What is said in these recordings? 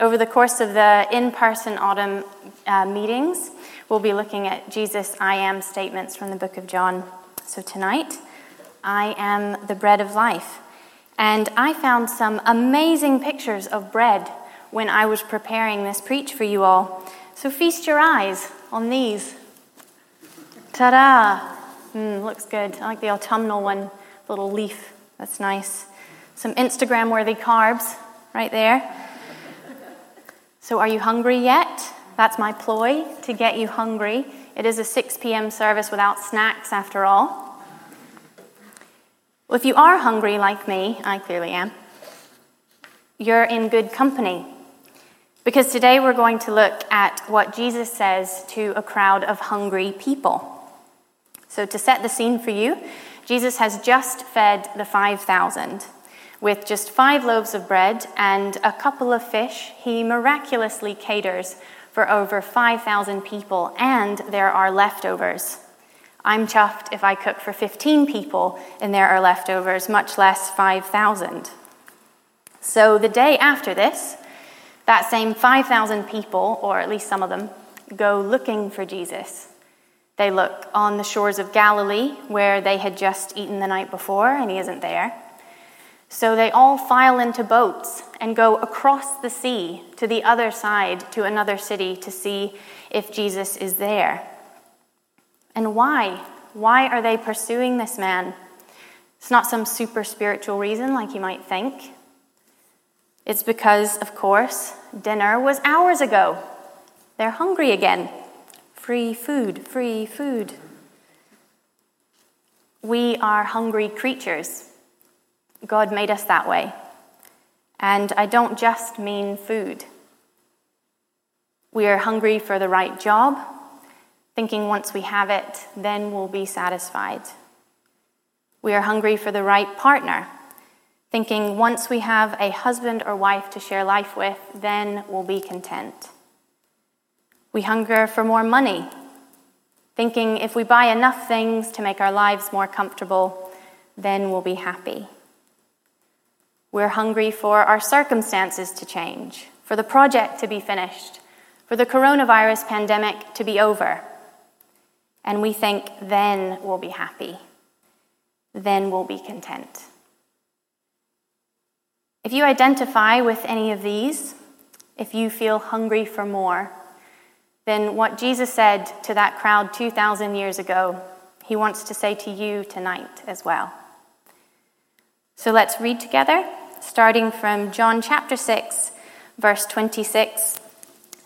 over the course of the in person autumn uh, meetings, we'll be looking at Jesus' I am statements from the book of John. So tonight, I am the bread of life. And I found some amazing pictures of bread when I was preparing this preach for you all. So feast your eyes on these. Ta da! Mm, looks good. I like the autumnal one, little leaf. That's nice. Some Instagram worthy carbs right there. So, are you hungry yet? That's my ploy to get you hungry. It is a 6 p.m. service without snacks, after all. Well, if you are hungry like me, I clearly am, you're in good company. Because today we're going to look at what Jesus says to a crowd of hungry people. So, to set the scene for you, Jesus has just fed the 5,000. With just five loaves of bread and a couple of fish, he miraculously caters for over 5,000 people, and there are leftovers. I'm chuffed if I cook for 15 people and there are leftovers, much less 5,000. So the day after this, that same 5,000 people, or at least some of them, go looking for Jesus. They look on the shores of Galilee, where they had just eaten the night before, and he isn't there. So they all file into boats and go across the sea to the other side to another city to see if Jesus is there. And why? Why are they pursuing this man? It's not some super spiritual reason like you might think. It's because, of course, dinner was hours ago. They're hungry again. Free food, free food. We are hungry creatures. God made us that way. And I don't just mean food. We are hungry for the right job, thinking once we have it, then we'll be satisfied. We are hungry for the right partner, thinking once we have a husband or wife to share life with, then we'll be content. We hunger for more money, thinking if we buy enough things to make our lives more comfortable, then we'll be happy. We're hungry for our circumstances to change, for the project to be finished, for the coronavirus pandemic to be over. And we think then we'll be happy, then we'll be content. If you identify with any of these, if you feel hungry for more, then what Jesus said to that crowd 2,000 years ago, he wants to say to you tonight as well. So let's read together starting from John chapter 6, verse 26,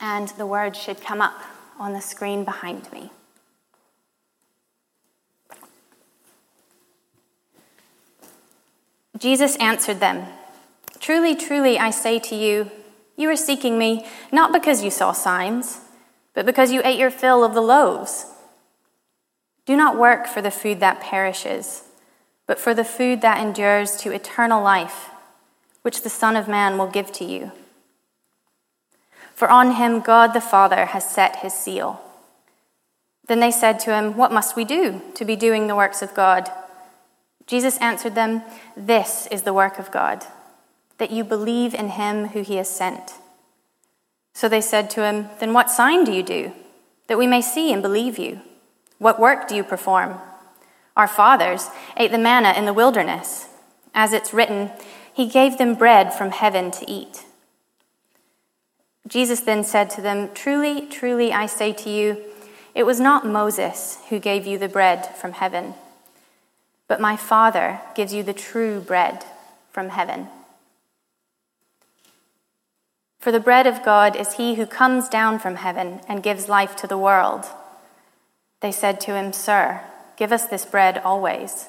and the words should come up on the screen behind me. Jesus answered them Truly, truly, I say to you, you are seeking me not because you saw signs, but because you ate your fill of the loaves. Do not work for the food that perishes, but for the food that endures to eternal life which the Son of Man will give to you. For on him God the Father has set his seal. Then they said to him, What must we do to be doing the works of God? Jesus answered them, This is the work of God, that you believe in him who he has sent. So they said to him, Then what sign do you do, that we may see and believe you? What work do you perform? Our fathers ate the manna in the wilderness. As it's written, he gave them bread from heaven to eat. Jesus then said to them, Truly, truly, I say to you, it was not Moses who gave you the bread from heaven, but my Father gives you the true bread from heaven. For the bread of God is he who comes down from heaven and gives life to the world. They said to him, Sir, give us this bread always.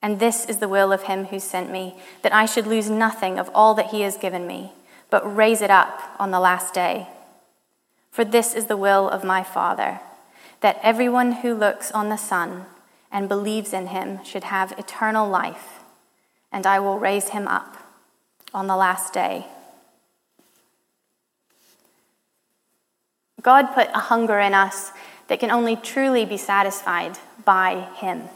And this is the will of him who sent me, that I should lose nothing of all that he has given me, but raise it up on the last day. For this is the will of my Father, that everyone who looks on the Son and believes in him should have eternal life, and I will raise him up on the last day. God put a hunger in us that can only truly be satisfied by him.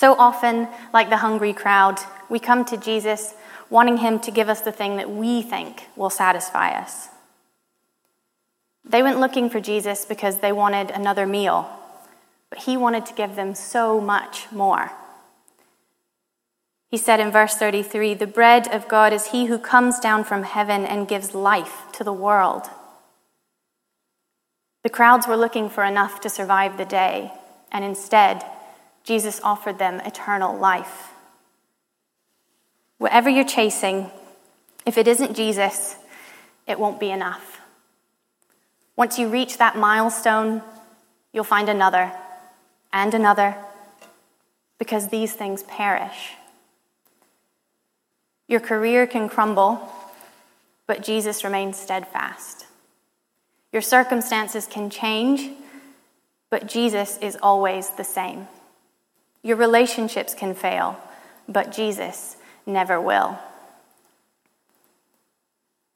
So often, like the hungry crowd, we come to Jesus wanting him to give us the thing that we think will satisfy us. They went looking for Jesus because they wanted another meal, but he wanted to give them so much more. He said in verse 33 The bread of God is he who comes down from heaven and gives life to the world. The crowds were looking for enough to survive the day, and instead, Jesus offered them eternal life. Whatever you're chasing, if it isn't Jesus, it won't be enough. Once you reach that milestone, you'll find another and another because these things perish. Your career can crumble, but Jesus remains steadfast. Your circumstances can change, but Jesus is always the same. Your relationships can fail, but Jesus never will.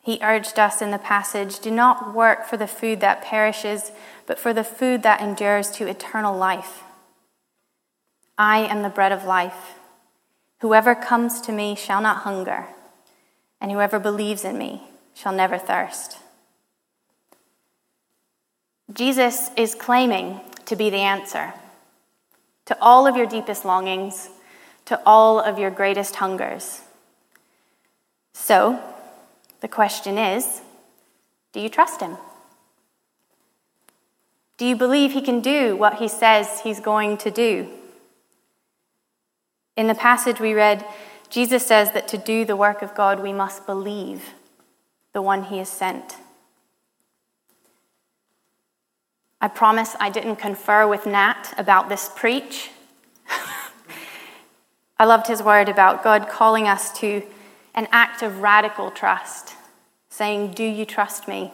He urged us in the passage do not work for the food that perishes, but for the food that endures to eternal life. I am the bread of life. Whoever comes to me shall not hunger, and whoever believes in me shall never thirst. Jesus is claiming to be the answer to all of your deepest longings, to all of your greatest hungers. So, the question is do you trust him? Do you believe he can do what he says he's going to do? In the passage we read, Jesus says that to do the work of God, we must believe the one he has sent. I promise I didn't confer with Nat about this preach. I loved his word about God calling us to an act of radical trust, saying, Do you trust me?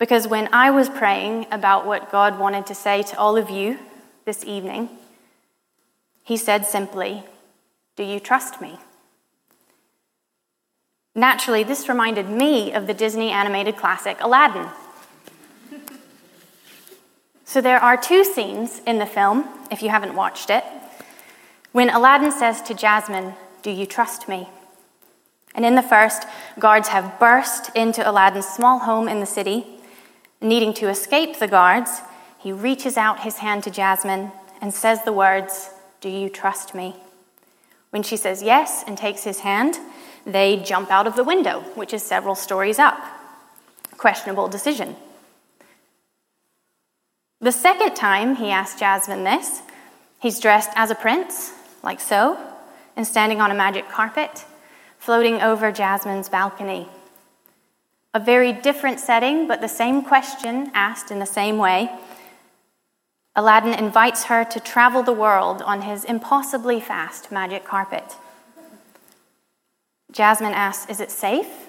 Because when I was praying about what God wanted to say to all of you this evening, He said simply, Do you trust me? Naturally, this reminded me of the Disney animated classic Aladdin. So there are two scenes in the film, if you haven't watched it, when Aladdin says to Jasmine, Do you trust me? And in the first, guards have burst into Aladdin's small home in the city. Needing to escape the guards, he reaches out his hand to Jasmine and says the words, Do you trust me? When she says yes and takes his hand, they jump out of the window, which is several stories up. Questionable decision. The second time he asks Jasmine this, he's dressed as a prince, like so, and standing on a magic carpet floating over Jasmine's balcony. A very different setting, but the same question asked in the same way. Aladdin invites her to travel the world on his impossibly fast magic carpet. Jasmine asks, Is it safe?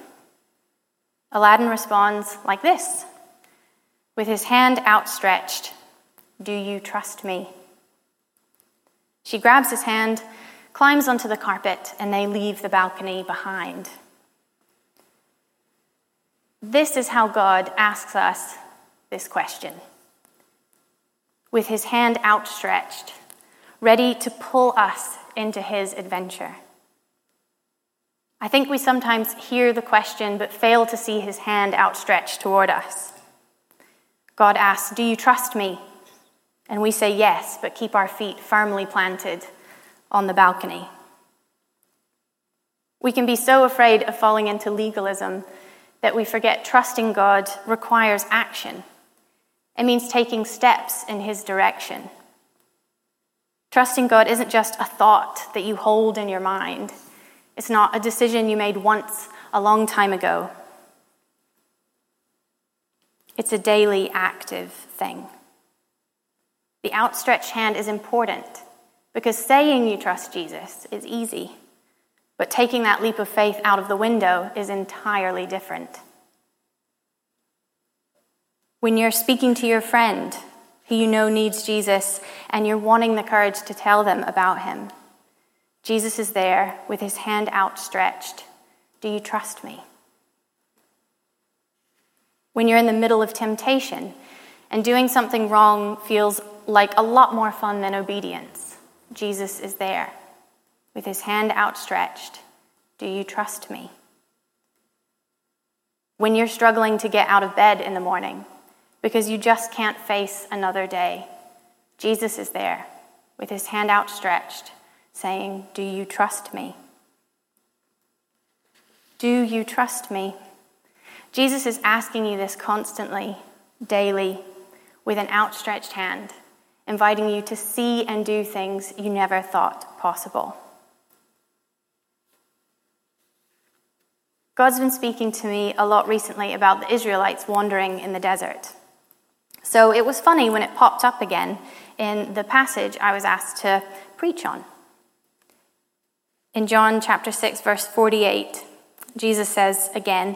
Aladdin responds like this with his hand outstretched Do you trust me? She grabs his hand climbs onto the carpet, and they leave the balcony behind. This is how God asks us this question with his hand outstretched, ready to pull us into his adventure. I think we sometimes hear the question but fail to see his hand outstretched toward us. God asks, Do you trust me? And we say yes, but keep our feet firmly planted on the balcony. We can be so afraid of falling into legalism that we forget trusting God requires action. It means taking steps in His direction. Trusting God isn't just a thought that you hold in your mind, it's not a decision you made once a long time ago. It's a daily active thing. The outstretched hand is important. Because saying you trust Jesus is easy, but taking that leap of faith out of the window is entirely different. When you're speaking to your friend who you know needs Jesus and you're wanting the courage to tell them about him, Jesus is there with his hand outstretched. Do you trust me? When you're in the middle of temptation and doing something wrong feels like a lot more fun than obedience, Jesus is there with his hand outstretched. Do you trust me? When you're struggling to get out of bed in the morning because you just can't face another day, Jesus is there with his hand outstretched, saying, Do you trust me? Do you trust me? Jesus is asking you this constantly, daily, with an outstretched hand, inviting you to see and do things you never thought possible. God's been speaking to me a lot recently about the Israelites wandering in the desert. So it was funny when it popped up again in the passage I was asked to preach on. In John chapter 6, verse 48, Jesus says again,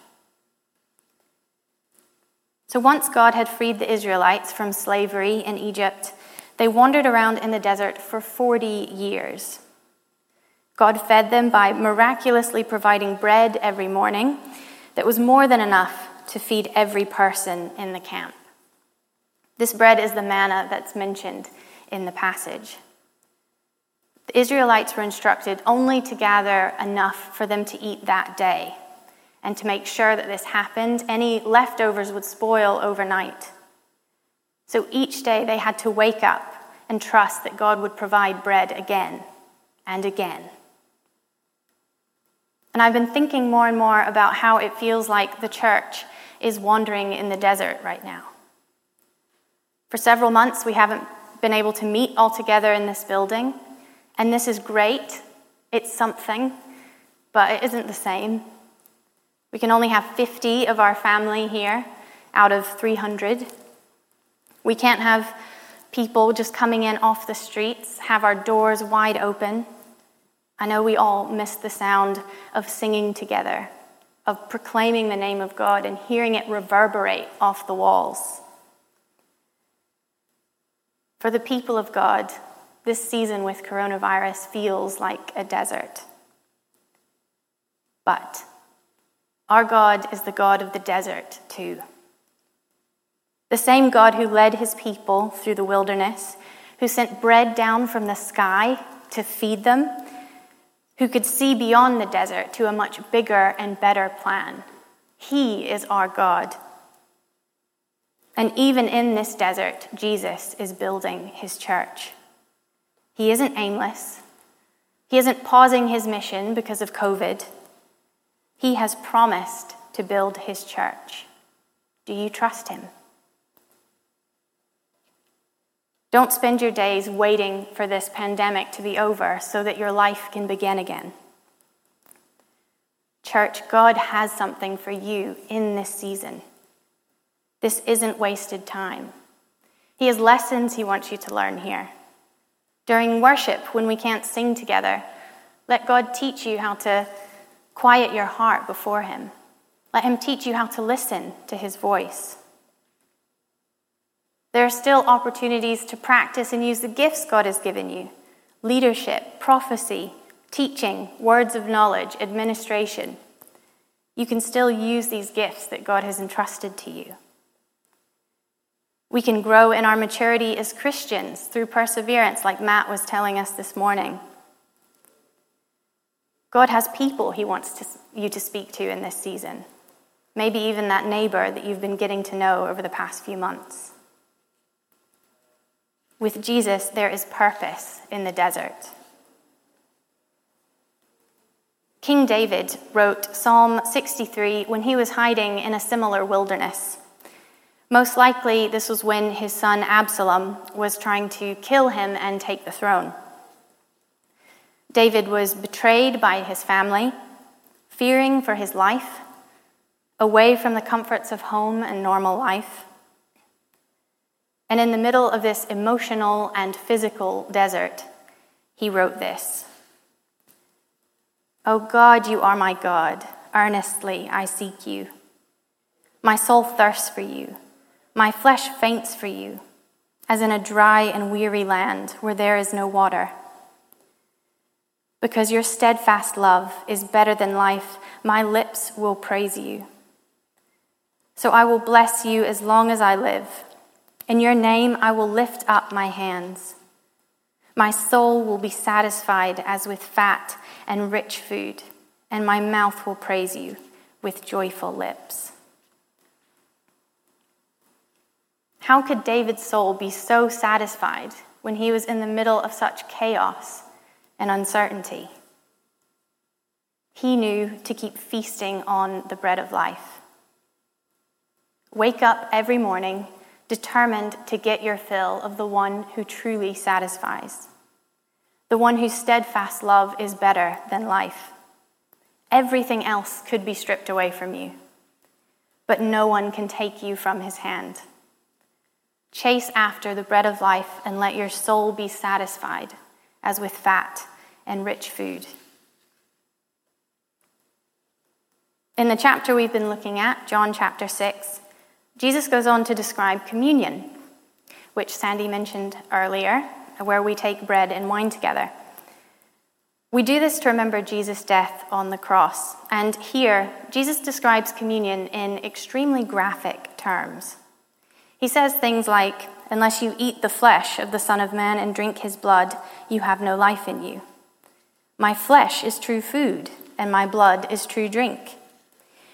So once God had freed the Israelites from slavery in Egypt, they wandered around in the desert for 40 years. God fed them by miraculously providing bread every morning that was more than enough to feed every person in the camp. This bread is the manna that's mentioned in the passage. The Israelites were instructed only to gather enough for them to eat that day. And to make sure that this happened, any leftovers would spoil overnight. So each day they had to wake up and trust that God would provide bread again and again. And I've been thinking more and more about how it feels like the church is wandering in the desert right now. For several months, we haven't been able to meet all together in this building, and this is great. It's something, but it isn't the same. We can only have 50 of our family here out of 300. We can't have people just coming in off the streets, have our doors wide open. I know we all miss the sound of singing together, of proclaiming the name of God and hearing it reverberate off the walls. For the people of God, this season with coronavirus feels like a desert. But our God is the God of the desert, too. The same God who led his people through the wilderness, who sent bread down from the sky to feed them, who could see beyond the desert to a much bigger and better plan. He is our God. And even in this desert, Jesus is building his church. He isn't aimless. He isn't pausing his mission because of COVID. He has promised to build his church. Do you trust him? Don't spend your days waiting for this pandemic to be over so that your life can begin again. Church, God has something for you in this season. This isn't wasted time. He has lessons He wants you to learn here. During worship, when we can't sing together, let God teach you how to Quiet your heart before Him. Let Him teach you how to listen to His voice. There are still opportunities to practice and use the gifts God has given you leadership, prophecy, teaching, words of knowledge, administration. You can still use these gifts that God has entrusted to you. We can grow in our maturity as Christians through perseverance, like Matt was telling us this morning. God has people He wants to, you to speak to in this season. Maybe even that neighbor that you've been getting to know over the past few months. With Jesus, there is purpose in the desert. King David wrote Psalm 63 when he was hiding in a similar wilderness. Most likely, this was when his son Absalom was trying to kill him and take the throne. David was betrayed by his family, fearing for his life, away from the comforts of home and normal life. And in the middle of this emotional and physical desert, he wrote this O God, you are my God. Earnestly I seek you. My soul thirsts for you. My flesh faints for you, as in a dry and weary land where there is no water. Because your steadfast love is better than life, my lips will praise you. So I will bless you as long as I live. In your name I will lift up my hands. My soul will be satisfied as with fat and rich food, and my mouth will praise you with joyful lips. How could David's soul be so satisfied when he was in the middle of such chaos and uncertainty? He knew to keep feasting on the bread of life. Wake up every morning determined to get your fill of the one who truly satisfies, the one whose steadfast love is better than life. Everything else could be stripped away from you, but no one can take you from his hand. Chase after the bread of life and let your soul be satisfied as with fat and rich food. In the chapter we've been looking at, John chapter 6, Jesus goes on to describe communion, which Sandy mentioned earlier, where we take bread and wine together. We do this to remember Jesus' death on the cross. And here, Jesus describes communion in extremely graphic terms. He says things like, Unless you eat the flesh of the Son of Man and drink his blood, you have no life in you. My flesh is true food, and my blood is true drink.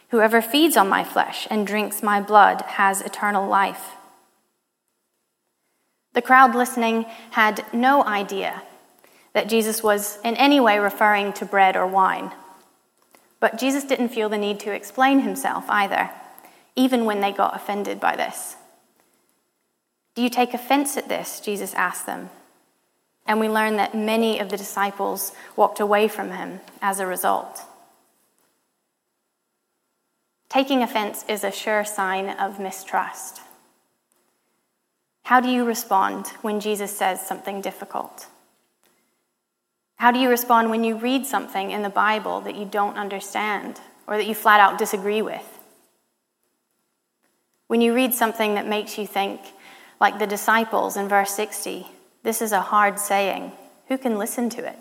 Whoever feeds on my flesh and drinks my blood has eternal life. The crowd listening had no idea that Jesus was in any way referring to bread or wine. But Jesus didn't feel the need to explain himself either, even when they got offended by this. Do you take offense at this? Jesus asked them. And we learn that many of the disciples walked away from him as a result. Taking offense is a sure sign of mistrust. How do you respond when Jesus says something difficult? How do you respond when you read something in the Bible that you don't understand or that you flat out disagree with? When you read something that makes you think, like the disciples in verse 60, this is a hard saying. Who can listen to it?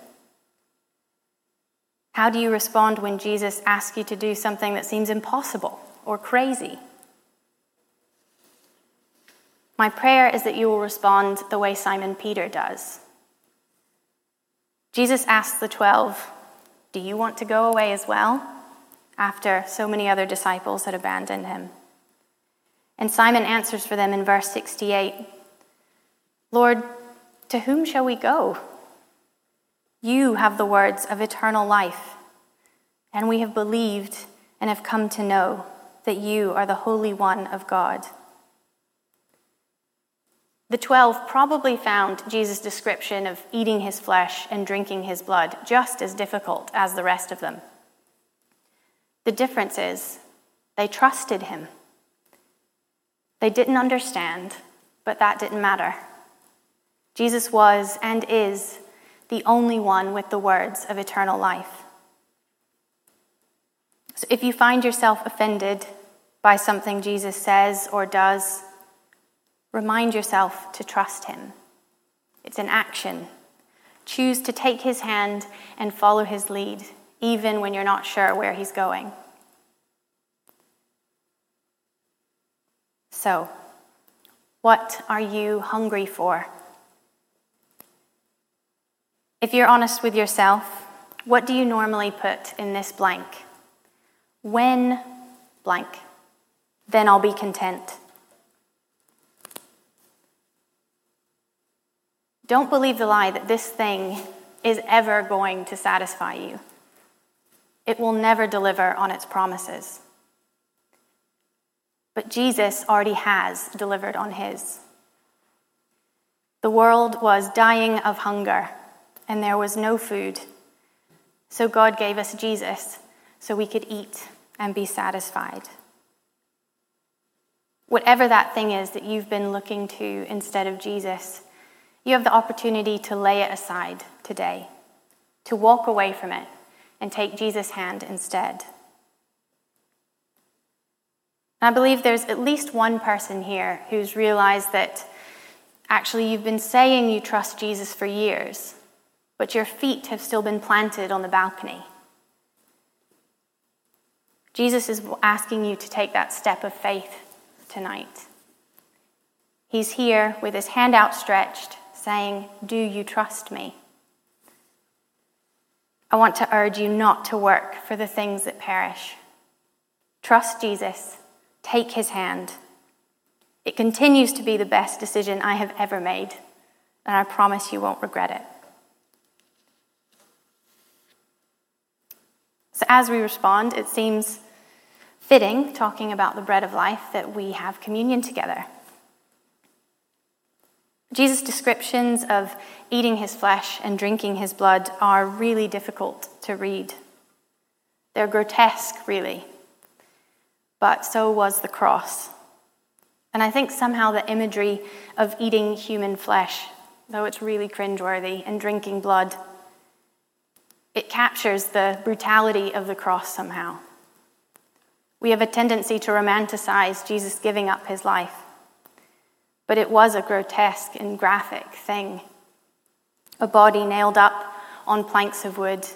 How do you respond when Jesus asks you to do something that seems impossible or crazy? My prayer is that you will respond the way Simon Peter does. Jesus asks the twelve, Do you want to go away as well? after so many other disciples had abandoned him. And Simon answers for them in verse 68 Lord, to whom shall we go? You have the words of eternal life, and we have believed and have come to know that you are the Holy One of God. The twelve probably found Jesus' description of eating his flesh and drinking his blood just as difficult as the rest of them. The difference is they trusted him. They didn't understand, but that didn't matter. Jesus was and is the only one with the words of eternal life. So if you find yourself offended by something Jesus says or does, remind yourself to trust him. It's an action. Choose to take his hand and follow his lead, even when you're not sure where he's going. So, what are you hungry for? If you're honest with yourself, what do you normally put in this blank? When blank, then I'll be content. Don't believe the lie that this thing is ever going to satisfy you. It will never deliver on its promises. But Jesus already has delivered on his. The world was dying of hunger, and there was no food. So God gave us Jesus so we could eat and be satisfied. Whatever that thing is that you've been looking to instead of Jesus, you have the opportunity to lay it aside today, to walk away from it and take Jesus' hand instead. I believe there's at least one person here who's realized that actually you've been saying you trust Jesus for years, but your feet have still been planted on the balcony. Jesus is asking you to take that step of faith tonight. He's here with his hand outstretched, saying, Do you trust me? I want to urge you not to work for the things that perish. Trust Jesus Take his hand. It continues to be the best decision I have ever made, and I promise you won't regret it. So, as we respond, it seems fitting, talking about the bread of life, that we have communion together. Jesus' descriptions of eating his flesh and drinking his blood are really difficult to read. They're grotesque, really but so was the cross. And I think somehow the imagery of eating human flesh, though it's really cringeworthy, and drinking blood, it captures the brutality of the cross somehow. We have a tendency to romanticize Jesus giving up his life, but it was a grotesque and graphic thing. A body nailed up on planks of wood,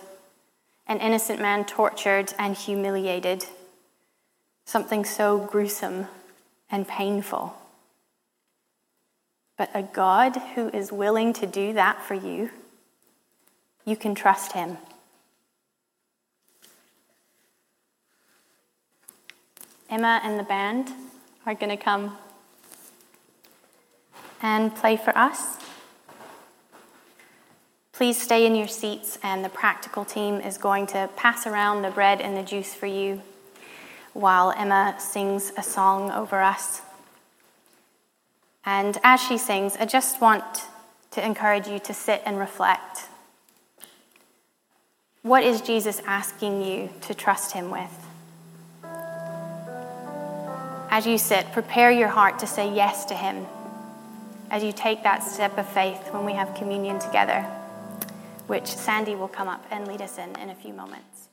an innocent man tortured and humiliated something so gruesome and painful. But a God who is willing to do that for you, you can trust him. Emma and the band are going to come and play for us. Please stay in your seats, and the practical team is going to pass around the bread and the juice for you while Emma sings a song over us. And as she sings, I just want to encourage you to sit and reflect. What is Jesus asking you to trust him with? As you sit, prepare your heart to say yes to him as you take that step of faith when we have communion together, which Sandy will come up and lead us in in a few moments.